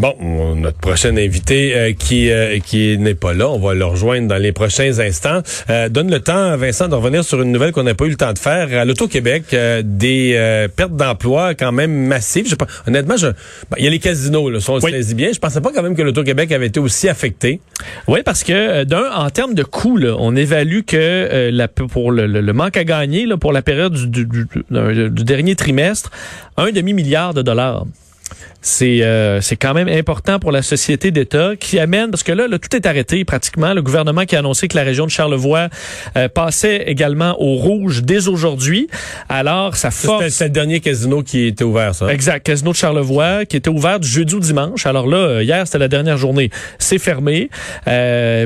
Bon, notre prochain invité euh, qui euh, qui n'est pas là, on va le rejoindre dans les prochains instants. Euh, donne le temps, Vincent, de revenir sur une nouvelle qu'on n'a pas eu le temps de faire. À l'Auto-Québec, des pertes d'emploi quand même massives. Je sais pas, honnêtement, je, ben, il y a les casinos, là, si on se bien. Je pensais pas quand même que l'Auto-Québec avait été aussi affecté. Oui, parce que d'un, en termes de coûts, là, on évalue que la, pour le, le, manque à gagner là, pour la période du, du, du dernier trimestre, un demi-milliard de dollars c'est euh, c'est quand même important pour la société d'État qui amène parce que là, tout est arrêté pratiquement. Le gouvernement qui a annoncé que la région de Charlevoix euh, passait également au rouge dès aujourd'hui. Alors ça force. C'était le dernier casino qui était ouvert, ça. Exact, casino de Charlevoix qui était ouvert du jeudi au dimanche. Alors là, euh, hier c'était la dernière journée, c'est fermé.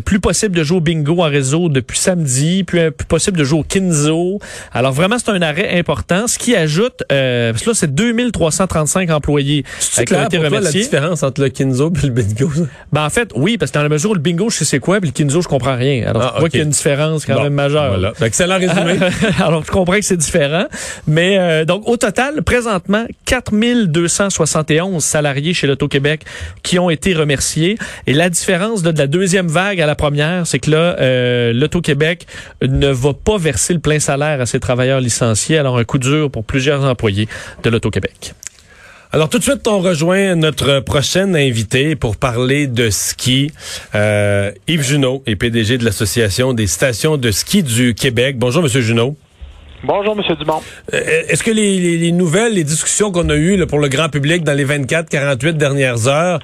plus possible de jouer au bingo en réseau depuis samedi, plus, plus possible de jouer au Kinzo. Alors vraiment c'est un arrêt important, ce qui ajoute parce que là c'est 2335 employés clair pour toi, la différence entre le Kinzo et le bingo? Ben, en fait, oui, parce que dans la mesure où le bingo, je sais c'est quoi, puis le Kinzo, je comprends rien. Alors, ah, je vois qu'il y a une différence quand même majeure. Voilà. Excellent résumé. Alors, je comprends que c'est différent. Mais euh, donc, au total, présentement, 4271 salariés chez l'Auto-Québec qui ont été remerciés. Et la différence de la deuxième vague à la première, c'est que là, euh, l'Auto-Québec ne va pas verser le plein salaire à ses travailleurs licenciés. Alors, un coup dur pour plusieurs employés de l'Auto-Québec. Alors tout de suite, on rejoint notre prochaine invité pour parler de ski. Euh, Yves Junot est PDG de l'Association des stations de ski du Québec. Bonjour, Monsieur Junot. Bonjour, Monsieur Dumont. Euh, est-ce que les, nouvelles, les discussions qu'on a eues pour le grand public dans les 24-48 dernières heures,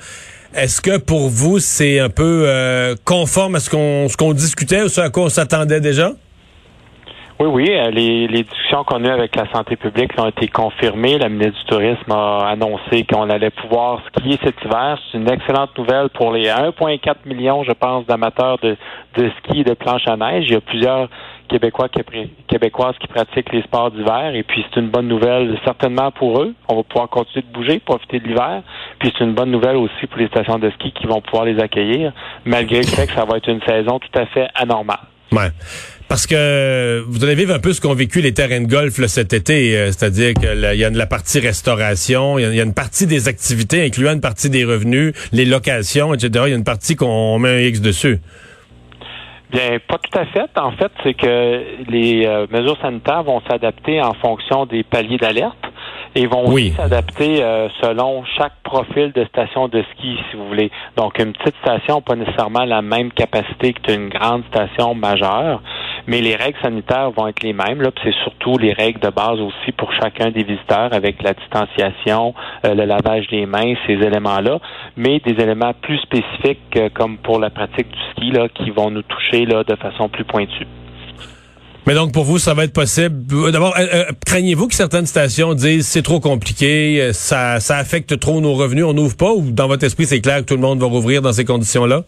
est-ce que pour vous, c'est un peu euh, conforme à ce qu'on ce qu'on discutait ou ce à quoi on s'attendait déjà? Oui, oui. Euh, les, les discussions qu'on a eues avec la santé publique ont été confirmées. La ministre du Tourisme a annoncé qu'on allait pouvoir skier cet hiver. C'est une excellente nouvelle pour les 1,4 millions, je pense, d'amateurs de, de ski et de planche à neige. Il y a plusieurs Québécois Québécoises qui pratiquent les sports d'hiver et puis c'est une bonne nouvelle certainement pour eux. On va pouvoir continuer de bouger, profiter de l'hiver. Puis c'est une bonne nouvelle aussi pour les stations de ski qui vont pouvoir les accueillir, malgré le fait que ça va être une saison tout à fait anormale. Ouais. Parce que vous allez vivre un peu ce qu'ont vécu les terrains de golf cet été, euh, c'est-à-dire qu'il y a la partie restauration, il y, a une partie des activités, incluant une partie des revenus, les locations, etc. Il y a une partie qu'on met un X dessus. Bien, pas tout à fait. En fait, c'est que les euh, mesures sanitaires vont s'adapter en fonction des paliers d'alerte et vont aussi s'adapter euh, selon chaque profil de station de ski, si vous voulez. Donc, une petite station n'a pas nécessairement la même capacité qu'une grande station majeure mais les règles sanitaires vont être les mêmes. Là, c'est surtout les règles de base aussi pour chacun des visiteurs avec la distanciation, euh, le lavage des mains, ces éléments-là, mais des éléments plus spécifiques euh, comme pour la pratique du ski là, qui vont nous toucher là, de façon plus pointue. Mais donc pour vous, ça va être possible. D'abord, euh, craignez-vous que certaines stations disent c'est trop compliqué, ça, ça affecte trop nos revenus, on n'ouvre pas, ou dans votre esprit c'est clair que tout le monde va rouvrir dans ces conditions-là?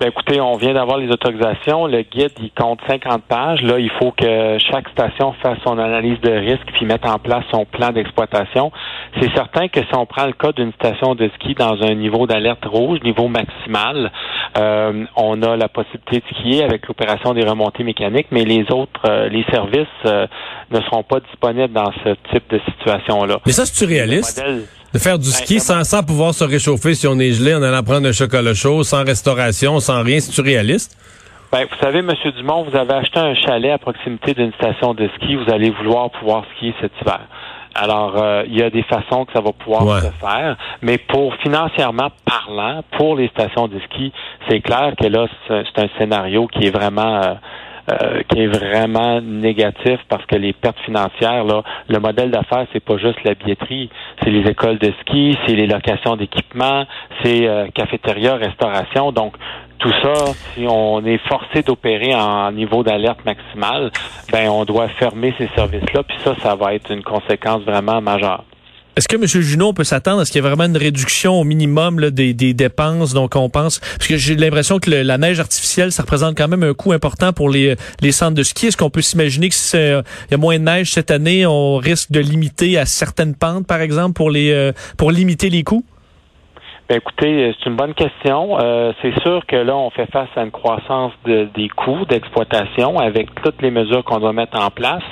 Ben écoutez, on vient d'avoir les autorisations. Le guide, il compte 50 pages. Là, il faut que chaque station fasse son analyse de risque puis mette en place son plan d'exploitation. C'est certain que si on prend le cas d'une station de ski dans un niveau d'alerte rouge, niveau maximal, euh, on a la possibilité de skier avec l'opération des remontées mécaniques, mais les autres, euh, les services euh, ne seront pas disponibles dans ce type de situation-là. Mais ça, c'est réaliste? De faire du ski sans, sans pouvoir se réchauffer si on est gelé en allant prendre un chocolat chaud, sans restauration, sans rien, c'est-tu réaliste? Ben, vous savez, Monsieur Dumont, vous avez acheté un chalet à proximité d'une station de ski, vous allez vouloir pouvoir skier cet hiver. Alors, euh, il y a des façons que ça va pouvoir se faire, mais pour financièrement parlant, pour les stations de ski, c'est clair que là, c'est un scénario qui est vraiment euh, euh, qui est vraiment négatif parce que les pertes financières, là, le modèle d'affaires, c'est pas juste la billetterie, c'est les écoles de ski, c'est les locations d'équipements, c'est euh, cafétéria, restauration. Donc, tout ça, si on est forcé d'opérer en niveau d'alerte maximale, ben on doit fermer ces services-là, puis ça, ça va être une conséquence vraiment majeure. Est-ce que M. Junot peut s'attendre à ce qu'il y ait vraiment une réduction au minimum des, dépenses? Donc, on pense, parce que j'ai l'impression que la neige artificielle, ça représente quand même un coût important pour les, les centres de ski. Est-ce qu'on peut s'imaginer que s'il y a moins de neige cette année, on risque de limiter à certaines pentes, par exemple, pour les euh, pour limiter les coûts? Ben écoutez, c'est une bonne question. Euh, c'est sûr que là, on fait face à une croissance des coûts d'exploitation avec toutes les mesures qu'on doit mettre en place.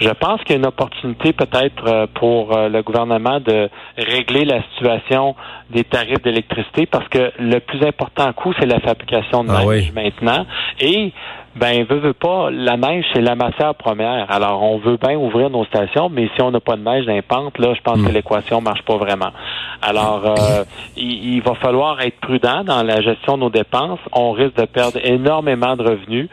Je pense qu'il y a une opportunité peut-être euh, pour euh, le gouvernement de régler la situation des tarifs d'électricité parce que le plus important coût, c'est la fabrication de ah neige maintenant. Et ben veut, veut pas, la neige, c'est la matière première. Alors, on veut bien ouvrir nos stations, mais si on n'a pas de neige d'impante, là, je pense que hmm. l'équation marche pas vraiment. Alors, euh, il, va falloir être prudent dans la gestion de nos dépenses. On risque de perdre énormément de revenus.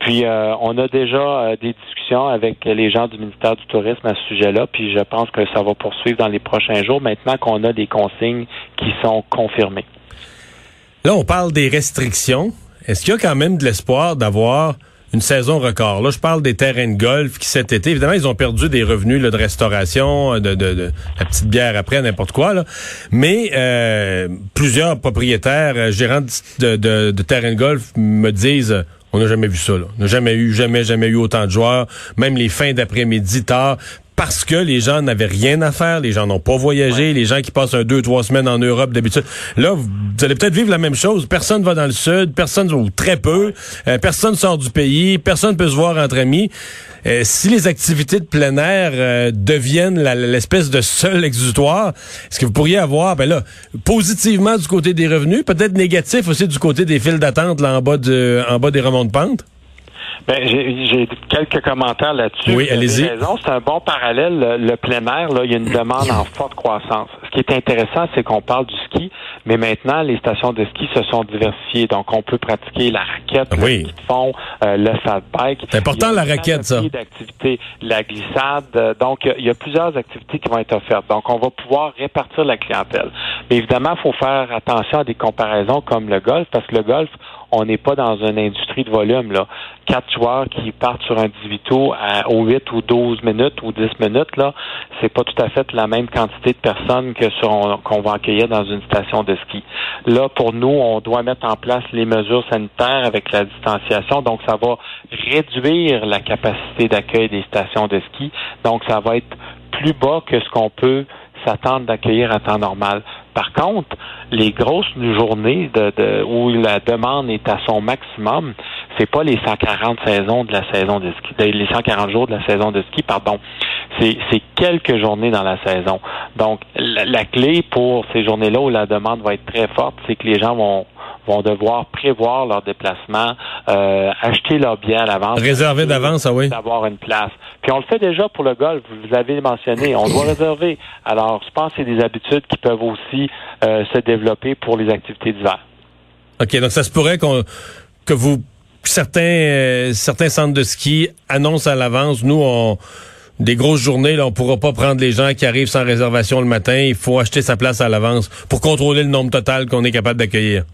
Puis, euh, on a déjà euh, des discussions avec les gens du ministère du Tourisme à ce sujet-là, puis je pense que ça va poursuivre dans les prochains jours, maintenant qu'on a des consignes qui sont confirmées. Là, on parle des restrictions. Est-ce qu'il y a quand même de l'espoir d'avoir une saison record. Là, je parle des terrains de golf qui cet été, évidemment, ils ont perdu des revenus de restauration, de, la petite bière après, n'importe quoi. Là. Mais euh, plusieurs propriétaires, euh, gérants de, de, de terrains de golf me disent on n'a jamais vu ça. On n'a jamais eu, jamais, jamais eu autant de joueurs. Même les fins d'après-midi tard parce que les gens n'avaient rien à faire, les gens n'ont pas voyagé, les gens qui passent un deux, trois semaines en Europe d'habitude. Là, vous, allez peut-être vivre la même chose. Personne va dans le sud, personne ou très peu, euh, personne sort du pays, personne peut se voir entre amis. Euh, si les activités de plein air euh, deviennent l'espèce de seul exutoire, est-ce que vous pourriez avoir, ben là, positivement du côté des revenus, peut-être négatif aussi du côté des files d'attente là en bas de, en bas des remontes de pente? Ben, j'ai quelques commentaires là-dessus. Oui, allez-y. C'est un bon parallèle. Le, plein air, là, il y a une demande en forte croissance. Ce qui est intéressant, c'est qu'on parle du ski, mais maintenant, les stations de ski se sont diversifiées. Donc, on peut pratiquer la raquette, le ski de fond, euh, le fat bike. C'est important, la raquette, ça. d'activités, la glissade. Donc, il y a plusieurs activités qui vont être offertes. Donc, on va pouvoir répartir la clientèle. Mais évidemment, il faut faire attention à des comparaisons comme le golf, parce que le golf, on n'est pas dans une industrie de volume. Là. Quatre joueurs qui partent sur un 18 trous à, aux 8 ou 12 minutes ou 10 minutes, là, c'est pas tout à fait la même quantité de personnes que qu'on va accueillir dans une station de ski. Là, pour nous, on doit mettre en place les mesures sanitaires avec la distanciation, donc ça va réduire la capacité d'accueil des stations de ski. Donc, ça va être plus bas que ce qu'on peut s'attendre d'accueillir à temps normal. Par contre, les grosses journées de, où la demande est à son maximum, c'est pas les 140 saisons de la saison de ski, les 140 jours de la saison de ski, pardon. C'est, quelques journées dans la saison. Donc, la clé pour ces journées-là où la demande va être très forte, c'est que les gens vont vont devoir prévoir leur déplacement, euh, acheter leur bien à l'avance. Réserver d'avance, ah oui. D'avoir une place. Puis on le fait déjà pour le golf, vous avez mentionné, on doit réserver. Alors, je pense que c'est des habitudes qui peuvent aussi euh, se développer pour les activités d'hiver. OK, donc ça se pourrait qu'on que vous certains euh, certains centres de ski annoncent à l'avance, nous on des grosses journées, là, on pourra pas prendre les gens qui arrivent sans réservation le matin. Il faut acheter sa place à l'avance pour contrôler le nombre total qu'on est capable d'accueillir.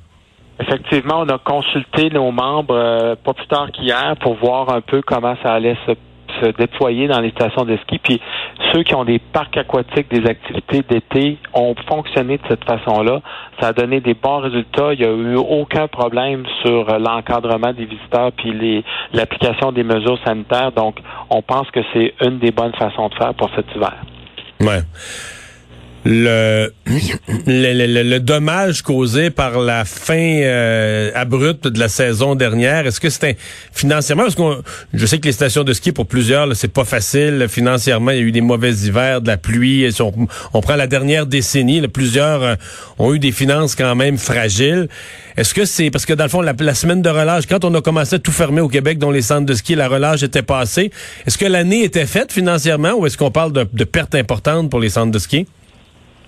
Effectivement, on a consulté nos membres euh, pas plus tard qu'hier pour voir un peu comment ça allait se, déployer dans les stations de ski. Puis ceux qui ont des parcs aquatiques, des activités d'été ont fonctionné de cette façon-là. Ça a donné des bons résultats. Il n'y a eu aucun problème sur l'encadrement des visiteurs puis l'application des mesures sanitaires. Donc, on pense que c'est une des bonnes façons de faire pour cet hiver. Ouais le, le, le, dommage causé par la fin euh, abrupte de la saison dernière, est-ce que c'était financièrement parce que je sais que les stations de ski pour plusieurs c'est pas facile financièrement, il y a eu des mauvais hivers, de la pluie, on, prend la dernière décennie, plusieurs euh, ont eu des finances quand même fragiles. Est-ce que c'est parce que dans le fond la, semaine de relâche quand on a commencé à tout fermer au Québec dont les centres de ski la relâche était passée, est-ce que l'année était faite financièrement ou est-ce qu'on parle de pertes importantes pour les centres de ski?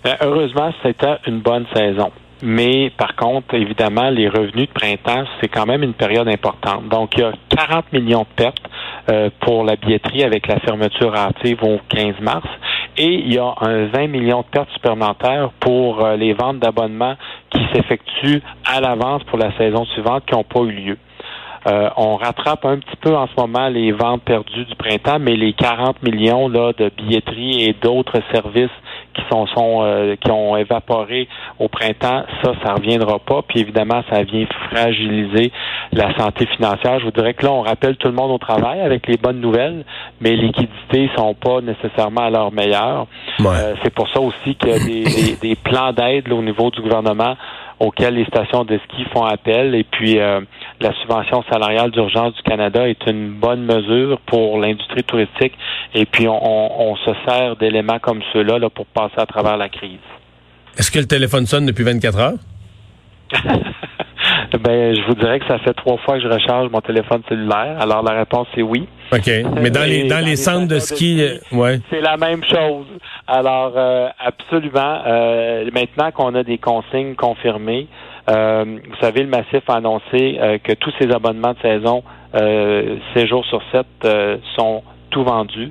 Ben, heureusement, c'était une bonne saison. Mais par contre, évidemment, les revenus de printemps, c'est quand même une période importante. Donc, il y a 40 millions de pertes euh, pour la billetterie avec la fermeture hâtive au 15 mars. Et il y a un 20 millions de pertes supplémentaires pour euh, les ventes d'abonnements qui s'effectuent à l'avance pour la saison suivante qui n'ont pas eu lieu. Euh, on rattrape un petit peu en ce moment les ventes perdues du printemps, mais les 40 millions là, de billetterie et d'autres services qui sont, sont qui ont évaporé au printemps, ça, ça reviendra pas. Puis évidemment, ça vient fragiliser la santé financière. Je vous dirais que là, on rappelle tout le monde au travail avec les bonnes nouvelles, mais les liquidités sont pas nécessairement à leur meilleur. c'est pour ça aussi qu'il y a des, des plans d'aide au niveau du gouvernement auxquels les stations de ski font appel. Et puis, euh, la subvention salariale d'urgence du Canada est une bonne mesure pour l'industrie touristique. Et puis, on, se sert d'éléments comme ceux-là là, pour passer à travers la crise. Est-ce que le téléphone sonne depuis 24 heures? ben, je vous dirais que ça fait trois fois que je recharge mon téléphone cellulaire. Alors, la réponse est oui. OK. Mais dans les, dans, les, centres de ski, euh, ouais. C'est la même chose. Alors, euh, absolument. Euh, maintenant qu'on a des consignes confirmées, vous savez, le massif a annoncé que tous ces abonnements de saison, 6 jours sur 7, sont tout vendus.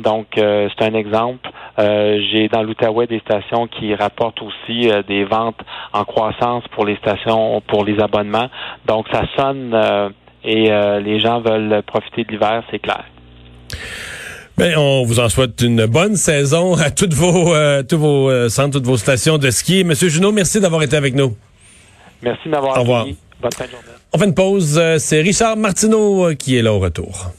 Donc, c'est un exemple. J'ai dans l'Outaouais des stations qui rapportent aussi des ventes en croissance pour les stations, pour les abonnements. Donc, ça sonne et euh, les gens veulent profiter de l'hiver, c'est clair. Ben, on vous en souhaite une bonne saison à toutes vos, euh, tous vos euh, centres, toutes vos stations de ski. Monsieur Junot, merci d'avoir été avec nous. Merci de m'avoir Au revoir. Bonne fin de journée. On fait une pause. C'est Richard Martineau qui est là au retour.